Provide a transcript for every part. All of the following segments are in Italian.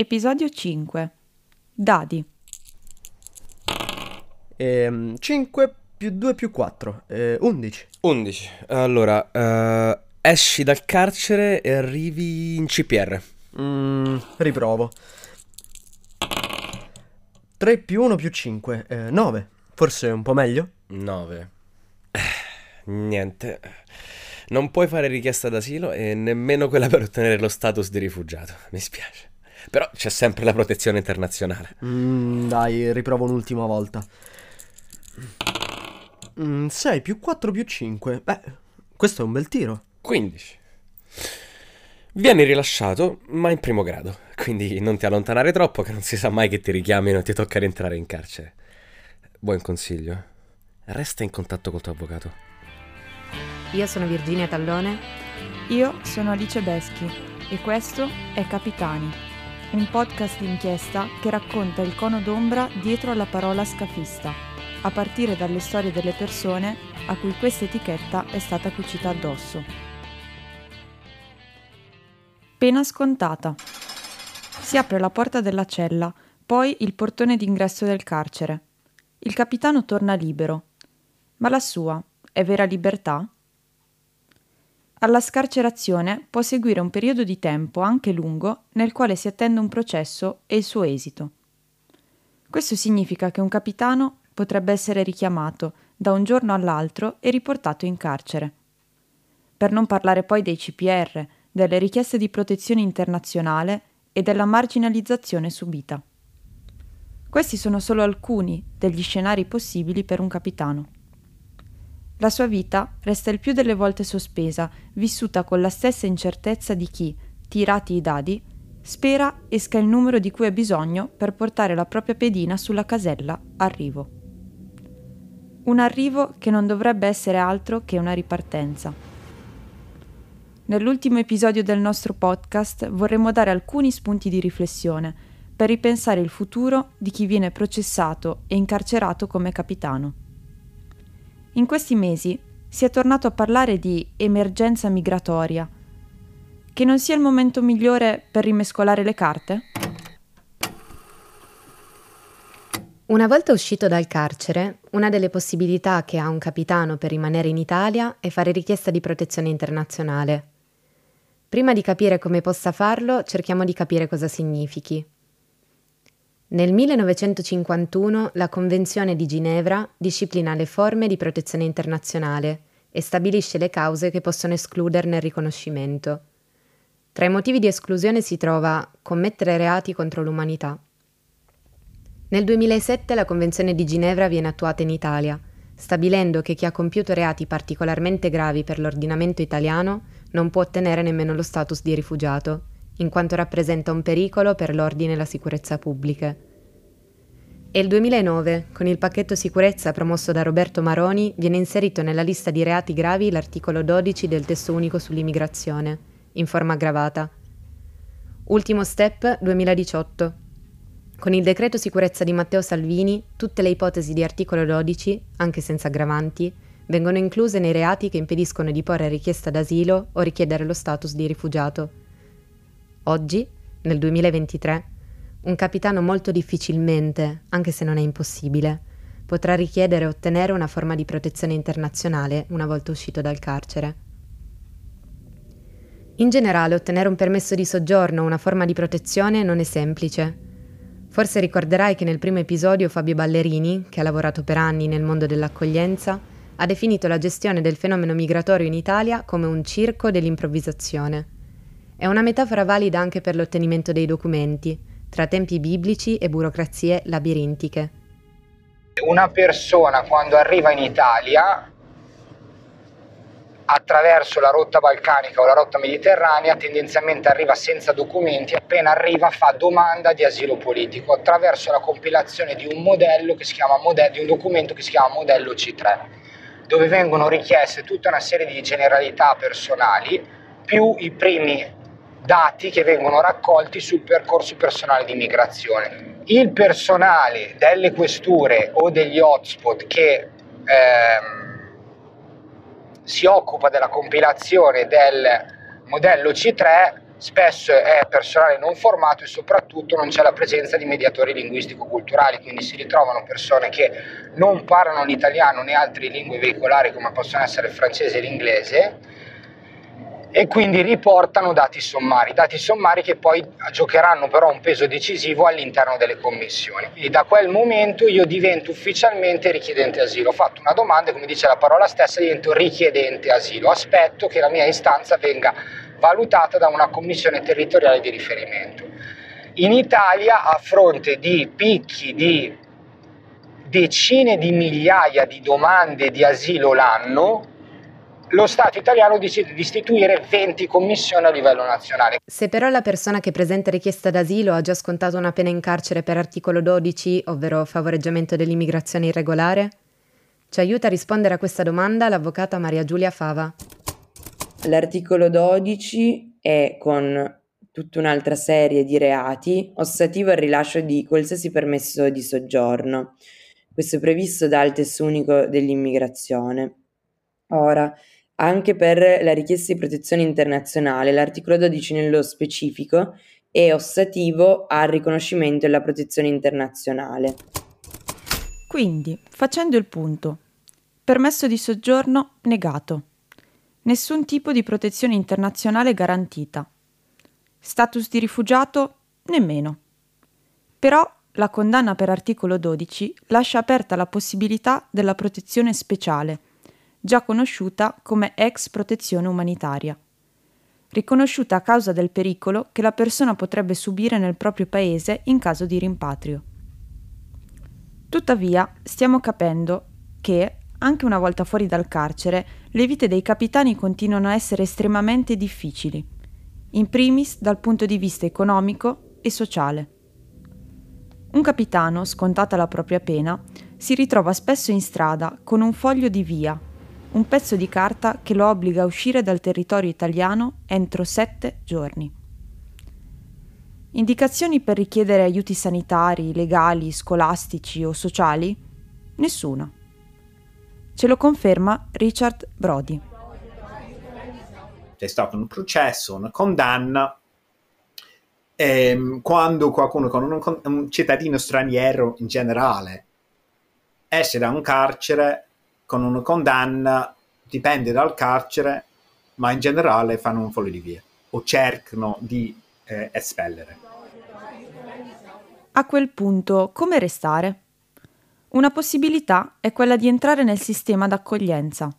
Episodio 5 Dadi Ehm, 5 più 2 più 4, eh, 11. 11. Allora, eh, esci dal carcere e arrivi in CPR. Mm, riprovo. 3 più 1 più 5, eh, 9. Forse un po' meglio? 9. Niente. Non puoi fare richiesta d'asilo e nemmeno quella per ottenere lo status di rifugiato. Mi spiace. Però c'è sempre la protezione internazionale. Mm, dai, riprovo un'ultima volta. 6 più 4 più 5. Beh, questo è un bel tiro. 15. Vieni rilasciato, ma in primo grado. Quindi non ti allontanare troppo, che non si sa mai che ti richiamino e ti tocca rientrare in carcere. Buon consiglio. Resta in contatto col tuo avvocato. Io sono Virginia Tallone. Io sono Alice Beschi e questo è Capitani, un podcast d'inchiesta che racconta il cono d'ombra dietro alla parola scafista, a partire dalle storie delle persone a cui questa etichetta è stata cucita addosso. Pena scontata. Si apre la porta della cella, poi il portone d'ingresso del carcere. Il capitano torna libero. Ma la sua è vera libertà? Alla scarcerazione può seguire un periodo di tempo anche lungo nel quale si attende un processo e il suo esito. Questo significa che un capitano potrebbe essere richiamato da un giorno all'altro e riportato in carcere. Per non parlare poi dei CPR, delle richieste di protezione internazionale e della marginalizzazione subita. Questi sono solo alcuni degli scenari possibili per un capitano. La sua vita resta il più delle volte sospesa, vissuta con la stessa incertezza di chi, tirati i dadi, spera esca il numero di cui ha bisogno per portare la propria pedina sulla casella arrivo. Un arrivo che non dovrebbe essere altro che una ripartenza. Nell'ultimo episodio del nostro podcast vorremmo dare alcuni spunti di riflessione per ripensare il futuro di chi viene processato e incarcerato come capitano. In questi mesi si è tornato a parlare di emergenza migratoria. Che non sia il momento migliore per rimescolare le carte? Una volta uscito dal carcere, una delle possibilità che ha un capitano per rimanere in Italia è fare richiesta di protezione internazionale. Prima di capire come possa farlo, cerchiamo di capire cosa significhi. Nel 1951 la Convenzione di Ginevra disciplina le forme di protezione internazionale e stabilisce le cause che possono escluderne il riconoscimento. Tra i motivi di esclusione si trova commettere reati contro l'umanità. Nel 2007 la Convenzione di Ginevra viene attuata in Italia, stabilendo che chi ha compiuto reati particolarmente gravi per l'ordinamento italiano non può ottenere nemmeno lo status di rifugiato, in quanto rappresenta un pericolo per l'ordine e la sicurezza pubbliche. E il 2009, con il pacchetto sicurezza promosso da Roberto Maroni, viene inserito nella lista di reati gravi l'articolo 12 del testo unico sull'immigrazione, in forma aggravata. Ultimo step 2018. Con il decreto sicurezza di Matteo Salvini, tutte le ipotesi di articolo 12, anche senza aggravanti, vengono incluse nei reati che impediscono di porre richiesta d'asilo o richiedere lo status di rifugiato. Oggi, nel 2023, un capitano molto difficilmente, anche se non è impossibile, potrà richiedere e ottenere una forma di protezione internazionale una volta uscito dal carcere. In generale, ottenere un permesso di soggiorno o una forma di protezione non è semplice. Forse ricorderai che nel primo episodio Fabio Ballerini, che ha lavorato per anni nel mondo dell'accoglienza, ha definito la gestione del fenomeno migratorio in Italia come un circo dell'improvvisazione. È una metafora valida anche per l'ottenimento dei documenti, tra tempi biblici e burocrazie labirintiche. Una persona quando arriva in Italia attraverso la rotta balcanica o la rotta mediterranea tendenzialmente arriva senza documenti, appena arriva fa domanda di asilo politico attraverso la compilazione di un modello che si chiama modello, di un documento che si chiama modello C3, dove vengono richieste tutta una serie di generalità personali più i primi dati che vengono raccolti sul percorso personale di migrazione. Il personale delle questure o degli hotspot che ehm, si occupa della compilazione del modello C3 spesso è personale non formato e soprattutto non c'è la presenza di mediatori linguistico-culturali, quindi si ritrovano persone che non parlano l'italiano né altre lingue veicolari come possono essere il francese e l'inglese e quindi riportano dati sommari, dati sommari che poi giocheranno però un peso decisivo all'interno delle commissioni. Quindi da quel momento io divento ufficialmente richiedente asilo, ho fatto una domanda e come dice la parola stessa divento richiedente asilo, aspetto che la mia istanza venga valutata da una commissione territoriale di riferimento. In Italia, a fronte di picchi di decine di migliaia di domande di asilo l'anno, lo Stato italiano decide di istituire 20 commissioni a livello nazionale. Se però la persona che presenta richiesta d'asilo ha già scontato una pena in carcere per articolo 12, ovvero favoreggiamento dell'immigrazione irregolare? Ci aiuta a rispondere a questa domanda l'avvocata Maria Giulia Fava. L'articolo 12 è con tutta un'altra serie di reati ostativo al rilascio di qualsiasi permesso di soggiorno. Questo è previsto dal testo unico dell'immigrazione. Ora, anche per la richiesta di protezione internazionale. L'articolo 12 nello specifico è ostativo al riconoscimento e alla protezione internazionale. Quindi, facendo il punto, permesso di soggiorno negato, nessun tipo di protezione internazionale garantita, status di rifugiato nemmeno. Però la condanna per articolo 12 lascia aperta la possibilità della protezione speciale già conosciuta come ex protezione umanitaria, riconosciuta a causa del pericolo che la persona potrebbe subire nel proprio paese in caso di rimpatrio. Tuttavia, stiamo capendo che, anche una volta fuori dal carcere, le vite dei capitani continuano a essere estremamente difficili, in primis dal punto di vista economico e sociale. Un capitano, scontata la propria pena, si ritrova spesso in strada con un foglio di via un pezzo di carta che lo obbliga a uscire dal territorio italiano entro sette giorni. Indicazioni per richiedere aiuti sanitari, legali, scolastici o sociali? Nessuna. Ce lo conferma Richard Brody. C'è stato un processo, una condanna. Ehm, quando qualcuno un, un cittadino straniero in generale esce da un carcere con una condanna dipende dal carcere, ma in generale fanno un foglio di via o cercano di eh, espellere. A quel punto, come restare? Una possibilità è quella di entrare nel sistema d'accoglienza.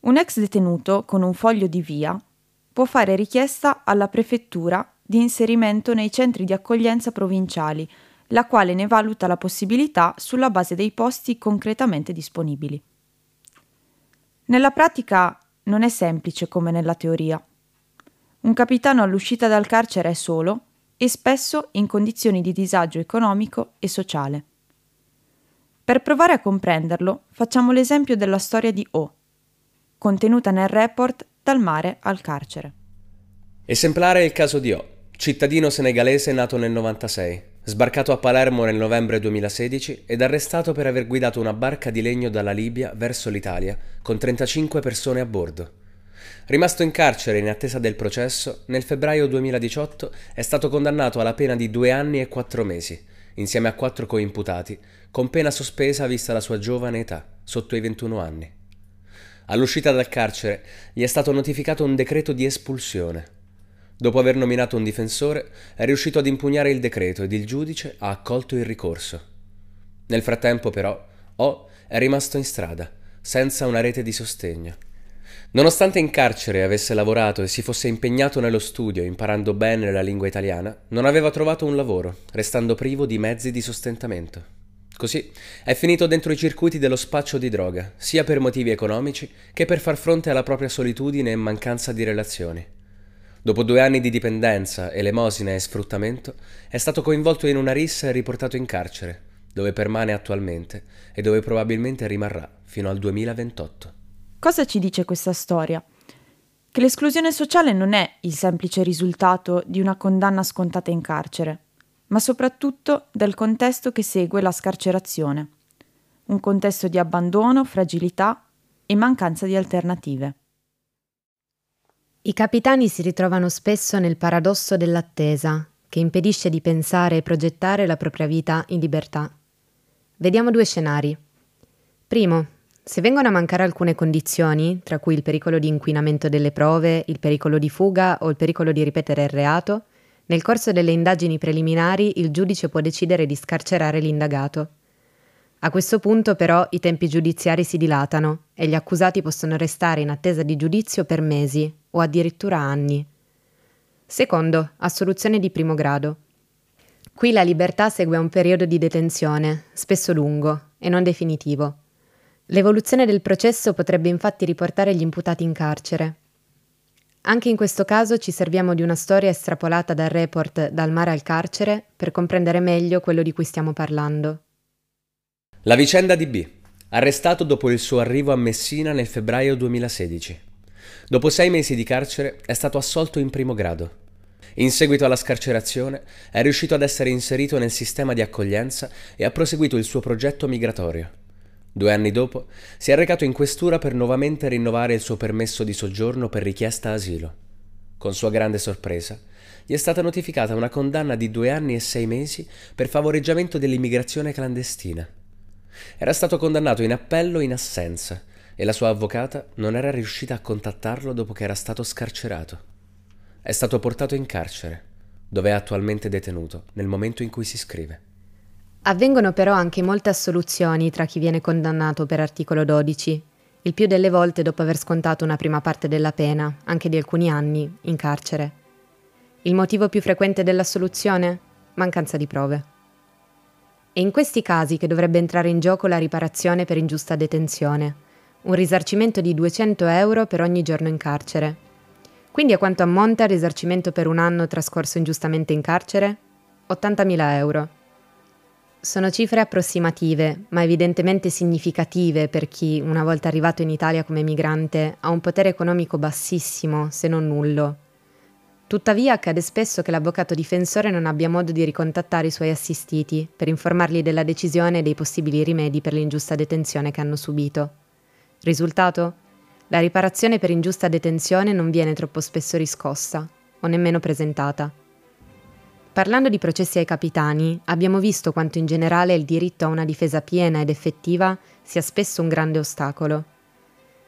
Un ex detenuto con un foglio di via può fare richiesta alla prefettura di inserimento nei centri di accoglienza provinciali la quale ne valuta la possibilità sulla base dei posti concretamente disponibili. Nella pratica non è semplice come nella teoria. Un capitano all'uscita dal carcere è solo e spesso in condizioni di disagio economico e sociale. Per provare a comprenderlo, facciamo l'esempio della storia di O, contenuta nel report Dal mare al carcere. Esemplare è il caso di O, cittadino senegalese nato nel 96 sbarcato a Palermo nel novembre 2016 ed arrestato per aver guidato una barca di legno dalla Libia verso l'Italia con 35 persone a bordo. Rimasto in carcere in attesa del processo, nel febbraio 2018 è stato condannato alla pena di due anni e quattro mesi, insieme a quattro coimputati, con pena sospesa vista la sua giovane età, sotto i 21 anni. All'uscita dal carcere gli è stato notificato un decreto di espulsione, Dopo aver nominato un difensore, è riuscito ad impugnare il decreto ed il giudice ha accolto il ricorso. Nel frattempo, però, O è rimasto in strada, senza una rete di sostegno. Nonostante in carcere avesse lavorato e si fosse impegnato nello studio imparando bene la lingua italiana, non aveva trovato un lavoro, restando privo di mezzi di sostentamento. Così è finito dentro i circuiti dello spaccio di droga, sia per motivi economici che per far fronte alla propria solitudine e mancanza di relazioni. Dopo due anni di dipendenza, elemosina e sfruttamento, è stato coinvolto in una rissa e riportato in carcere, dove permane attualmente e dove probabilmente rimarrà fino al 2028. Cosa ci dice questa storia? Che l'esclusione sociale non è il semplice risultato di una condanna scontata in carcere, ma soprattutto del contesto che segue la scarcerazione, un contesto di abbandono, fragilità e mancanza di alternative. I capitani si ritrovano spesso nel paradosso dell'attesa, che impedisce di pensare e progettare la propria vita in libertà. Vediamo due scenari. Primo, se vengono a mancare alcune condizioni, tra cui il pericolo di inquinamento delle prove, il pericolo di fuga o il pericolo di ripetere il reato, nel corso delle indagini preliminari il giudice può decidere di scarcerare l'indagato. A questo punto però i tempi giudiziari si dilatano e gli accusati possono restare in attesa di giudizio per mesi o addirittura anni. Secondo, assoluzione di primo grado. Qui la libertà segue un periodo di detenzione, spesso lungo e non definitivo. L'evoluzione del processo potrebbe infatti riportare gli imputati in carcere. Anche in questo caso ci serviamo di una storia estrapolata dal report Dal mare al carcere per comprendere meglio quello di cui stiamo parlando. La vicenda di B, arrestato dopo il suo arrivo a Messina nel febbraio 2016. Dopo sei mesi di carcere è stato assolto in primo grado. In seguito alla scarcerazione è riuscito ad essere inserito nel sistema di accoglienza e ha proseguito il suo progetto migratorio. Due anni dopo si è recato in questura per nuovamente rinnovare il suo permesso di soggiorno per richiesta asilo. Con sua grande sorpresa, gli è stata notificata una condanna di due anni e sei mesi per favoreggiamento dell'immigrazione clandestina. Era stato condannato in appello in assenza e la sua avvocata non era riuscita a contattarlo dopo che era stato scarcerato. È stato portato in carcere, dove è attualmente detenuto nel momento in cui si scrive. Avvengono però anche molte assoluzioni tra chi viene condannato per articolo 12, il più delle volte dopo aver scontato una prima parte della pena, anche di alcuni anni, in carcere. Il motivo più frequente dell'assoluzione? Mancanza di prove. È in questi casi che dovrebbe entrare in gioco la riparazione per ingiusta detenzione, un risarcimento di 200 euro per ogni giorno in carcere. Quindi a quanto ammonta il risarcimento per un anno trascorso ingiustamente in carcere? 80.000 euro. Sono cifre approssimative, ma evidentemente significative per chi, una volta arrivato in Italia come migrante, ha un potere economico bassissimo, se non nullo, Tuttavia accade spesso che l'avvocato difensore non abbia modo di ricontattare i suoi assistiti per informarli della decisione e dei possibili rimedi per l'ingiusta detenzione che hanno subito. Risultato? La riparazione per ingiusta detenzione non viene troppo spesso riscossa o nemmeno presentata. Parlando di processi ai capitani, abbiamo visto quanto in generale il diritto a una difesa piena ed effettiva sia spesso un grande ostacolo.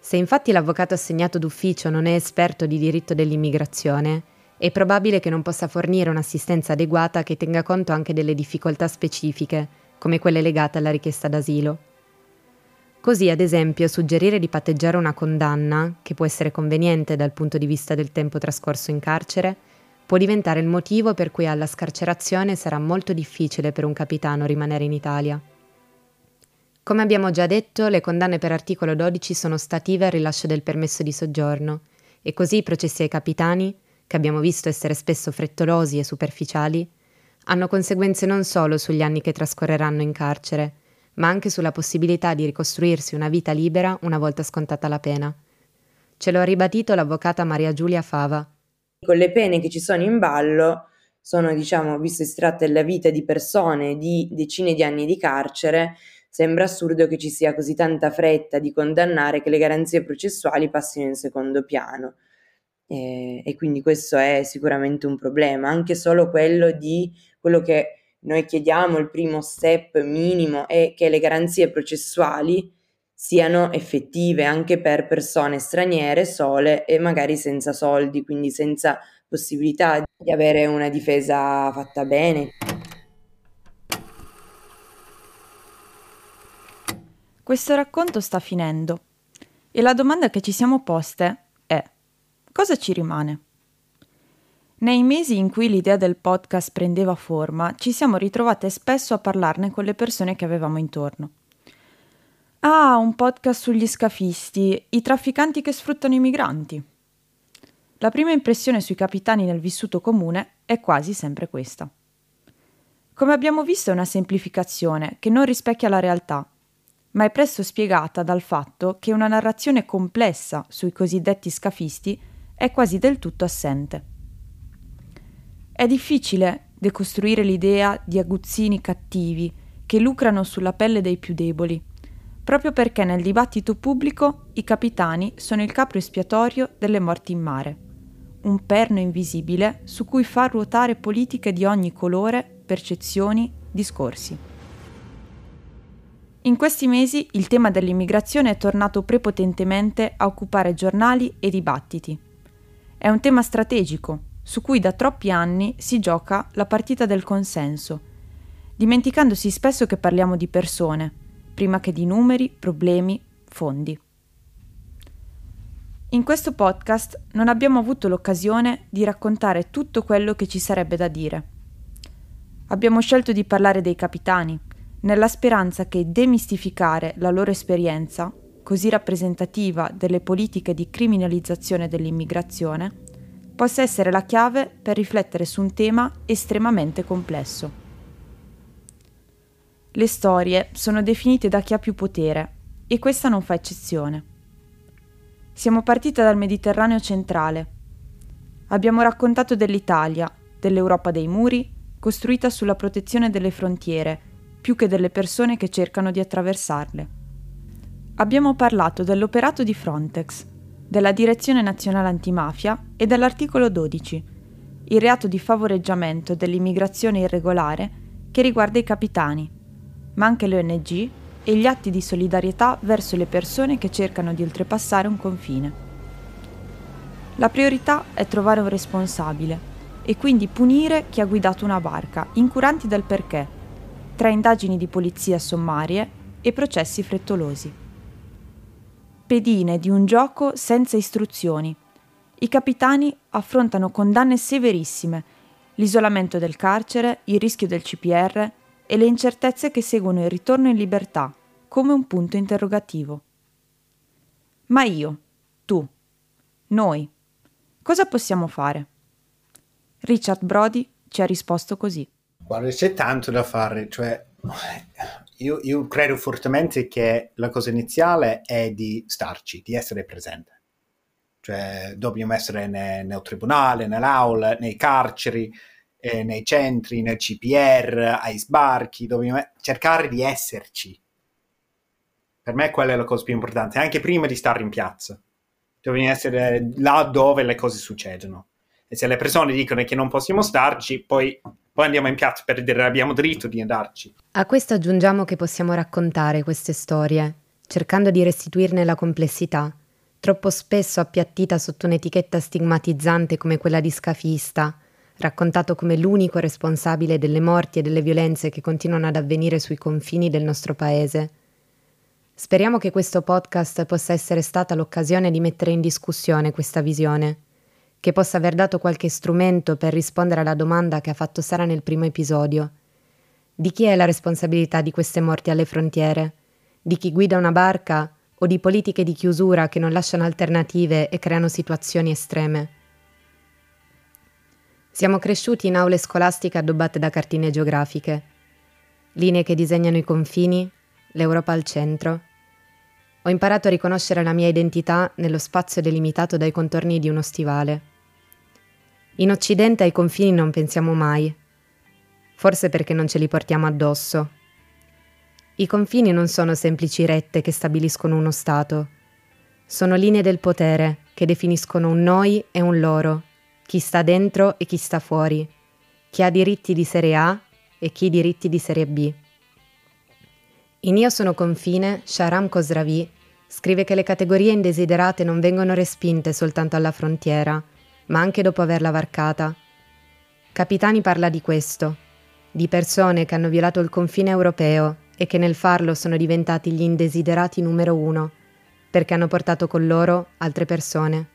Se infatti l'avvocato assegnato d'ufficio non è esperto di diritto dell'immigrazione, è probabile che non possa fornire un'assistenza adeguata che tenga conto anche delle difficoltà specifiche, come quelle legate alla richiesta d'asilo. Così, ad esempio, suggerire di patteggiare una condanna, che può essere conveniente dal punto di vista del tempo trascorso in carcere, può diventare il motivo per cui alla scarcerazione sarà molto difficile per un capitano rimanere in Italia. Come abbiamo già detto, le condanne per articolo 12 sono stative al rilascio del permesso di soggiorno e così i processi ai capitani, che abbiamo visto essere spesso frettolosi e superficiali, hanno conseguenze non solo sugli anni che trascorreranno in carcere, ma anche sulla possibilità di ricostruirsi una vita libera una volta scontata la pena. Ce lo ha ribadito l'avvocata Maria Giulia Fava. Con le pene che ci sono in ballo sono, diciamo, visto estratte dalla vita di persone di decine di anni di carcere, sembra assurdo che ci sia così tanta fretta di condannare che le garanzie processuali passino in secondo piano. E, e quindi questo è sicuramente un problema, anche solo quello di quello che noi chiediamo, il primo step minimo è che le garanzie processuali siano effettive anche per persone straniere sole e magari senza soldi, quindi senza possibilità di avere una difesa fatta bene. Questo racconto sta finendo e la domanda che ci siamo poste cosa ci rimane? Nei mesi in cui l'idea del podcast prendeva forma, ci siamo ritrovate spesso a parlarne con le persone che avevamo intorno. Ah, un podcast sugli scafisti, i trafficanti che sfruttano i migranti. La prima impressione sui capitani nel vissuto comune è quasi sempre questa. Come abbiamo visto è una semplificazione che non rispecchia la realtà, ma è presto spiegata dal fatto che una narrazione complessa sui cosiddetti scafisti è quasi del tutto assente. È difficile decostruire l'idea di aguzzini cattivi che lucrano sulla pelle dei più deboli, proprio perché nel dibattito pubblico i capitani sono il capro espiatorio delle morti in mare, un perno invisibile su cui far ruotare politiche di ogni colore, percezioni, discorsi. In questi mesi il tema dell'immigrazione è tornato prepotentemente a occupare giornali e dibattiti. È un tema strategico, su cui da troppi anni si gioca la partita del consenso, dimenticandosi spesso che parliamo di persone, prima che di numeri, problemi, fondi. In questo podcast non abbiamo avuto l'occasione di raccontare tutto quello che ci sarebbe da dire. Abbiamo scelto di parlare dei capitani, nella speranza che demistificare la loro esperienza, così rappresentativa delle politiche di criminalizzazione dell'immigrazione, possa essere la chiave per riflettere su un tema estremamente complesso. Le storie sono definite da chi ha più potere e questa non fa eccezione. Siamo partite dal Mediterraneo centrale. Abbiamo raccontato dell'Italia, dell'Europa dei muri, costruita sulla protezione delle frontiere, più che delle persone che cercano di attraversarle. Abbiamo parlato dell'operato di Frontex, della Direzione Nazionale Antimafia e dell'articolo 12, il reato di favoreggiamento dell'immigrazione irregolare che riguarda i capitani, ma anche le ONG e gli atti di solidarietà verso le persone che cercano di oltrepassare un confine. La priorità è trovare un responsabile e quindi punire chi ha guidato una barca, incuranti del perché, tra indagini di polizia sommarie e processi frettolosi. Pedine di un gioco senza istruzioni. I capitani affrontano condanne severissime, l'isolamento del carcere, il rischio del CPR e le incertezze che seguono il ritorno in libertà, come un punto interrogativo. Ma io, tu, noi, cosa possiamo fare? Richard Brody ci ha risposto così. Guarda, c'è tanto da fare, cioè io, io, credo fortemente che la cosa iniziale è di starci, di essere presente. Cioè, dobbiamo essere ne, nel tribunale, nell'aula, nei carceri, eh, nei centri, nel CPR, ai sbarchi, dobbiamo cercare di esserci. Per me quella è la cosa più importante, anche prima di stare in piazza. Dobbiamo essere là dove le cose succedono. E se le persone dicono che non possiamo starci, poi poi andiamo in piazza per dire abbiamo diritto di andarci. A questo aggiungiamo che possiamo raccontare queste storie, cercando di restituirne la complessità, troppo spesso appiattita sotto un'etichetta stigmatizzante come quella di scafista, raccontato come l'unico responsabile delle morti e delle violenze che continuano ad avvenire sui confini del nostro paese. Speriamo che questo podcast possa essere stata l'occasione di mettere in discussione questa visione che possa aver dato qualche strumento per rispondere alla domanda che ha fatto Sara nel primo episodio. Di chi è la responsabilità di queste morti alle frontiere? Di chi guida una barca o di politiche di chiusura che non lasciano alternative e creano situazioni estreme? Siamo cresciuti in aule scolastiche addobbate da cartine geografiche, linee che disegnano i confini, l'Europa al centro. Ho imparato a riconoscere la mia identità nello spazio delimitato dai contorni di uno stivale. In Occidente ai confini non pensiamo mai, forse perché non ce li portiamo addosso. I confini non sono semplici rette che stabiliscono uno Stato, sono linee del potere che definiscono un noi e un loro, chi sta dentro e chi sta fuori, chi ha diritti di serie A e chi diritti di serie B. In Io sono confine, Sharam Khosravi scrive che le categorie indesiderate non vengono respinte soltanto alla frontiera, ma anche dopo averla varcata. Capitani parla di questo, di persone che hanno violato il confine europeo e che nel farlo sono diventati gli indesiderati numero uno, perché hanno portato con loro altre persone.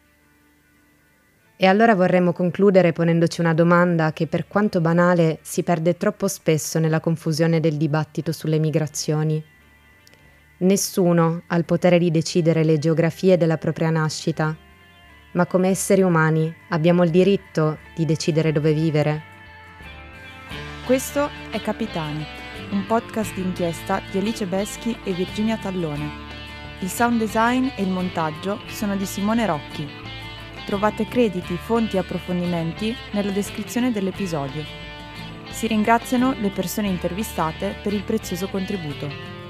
E allora vorremmo concludere ponendoci una domanda che per quanto banale si perde troppo spesso nella confusione del dibattito sulle migrazioni. Nessuno ha il potere di decidere le geografie della propria nascita ma come esseri umani abbiamo il diritto di decidere dove vivere. Questo è Capitani, un podcast d'inchiesta di Alice Beschi e Virginia Tallone. Il sound design e il montaggio sono di Simone Rocchi. Trovate crediti, fonti e approfondimenti nella descrizione dell'episodio. Si ringraziano le persone intervistate per il prezioso contributo.